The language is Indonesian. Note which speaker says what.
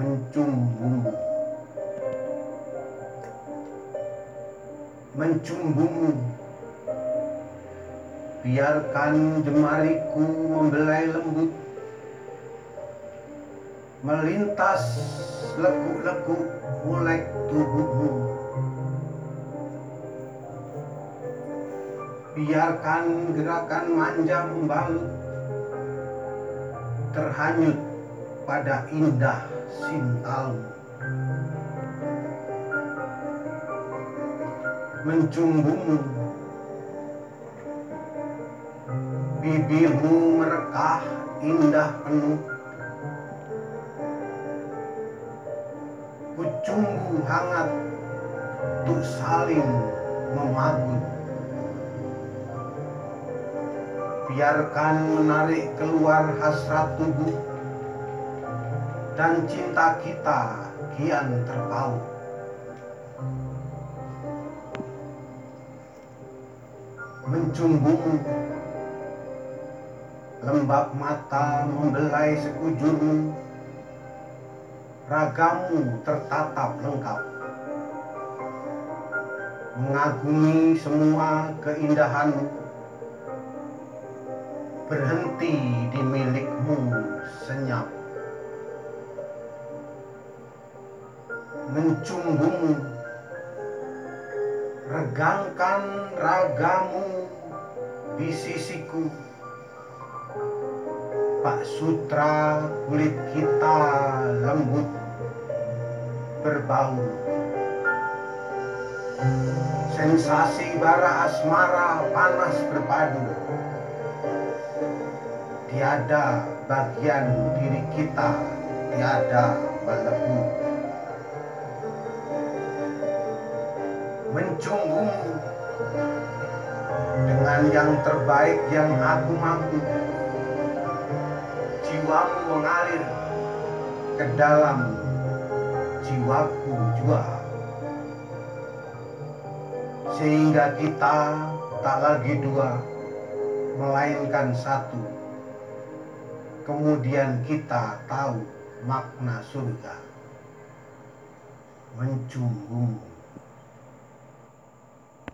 Speaker 1: mencumbumu biarkan jemariku membelai lembut. Melintas lekuk-lekuk mulai tubuhmu. Biarkan gerakan manja membalut. Terhanyut pada indah sintalmu. Mencumbumu. Bibirmu merekah indah penuh. Kucumbu hangat untuk saling memagut biarkan menarik keluar hasrat tubuh dan cinta kita kian terpaut. Mencumbumu lembab mata membelai sekujurmu. Ragamu tertatap lengkap. Mengagumi semua keindahanmu. Berhenti di milikmu mencumbumu regangkan ragamu di sisiku. Pak Sutra kulit kita lembut berbau. Sensasi bara asmara panas berpadu. Tiada bagian diri kita tiada melebu Mencumbumu dengan yang terbaik yang aku mampu. Jiwamu mengalir ke dalam jiwaku jua sehingga kita tak lagi dua melainkan satu. Kemudian kita tahu makna surga. Mencumbumu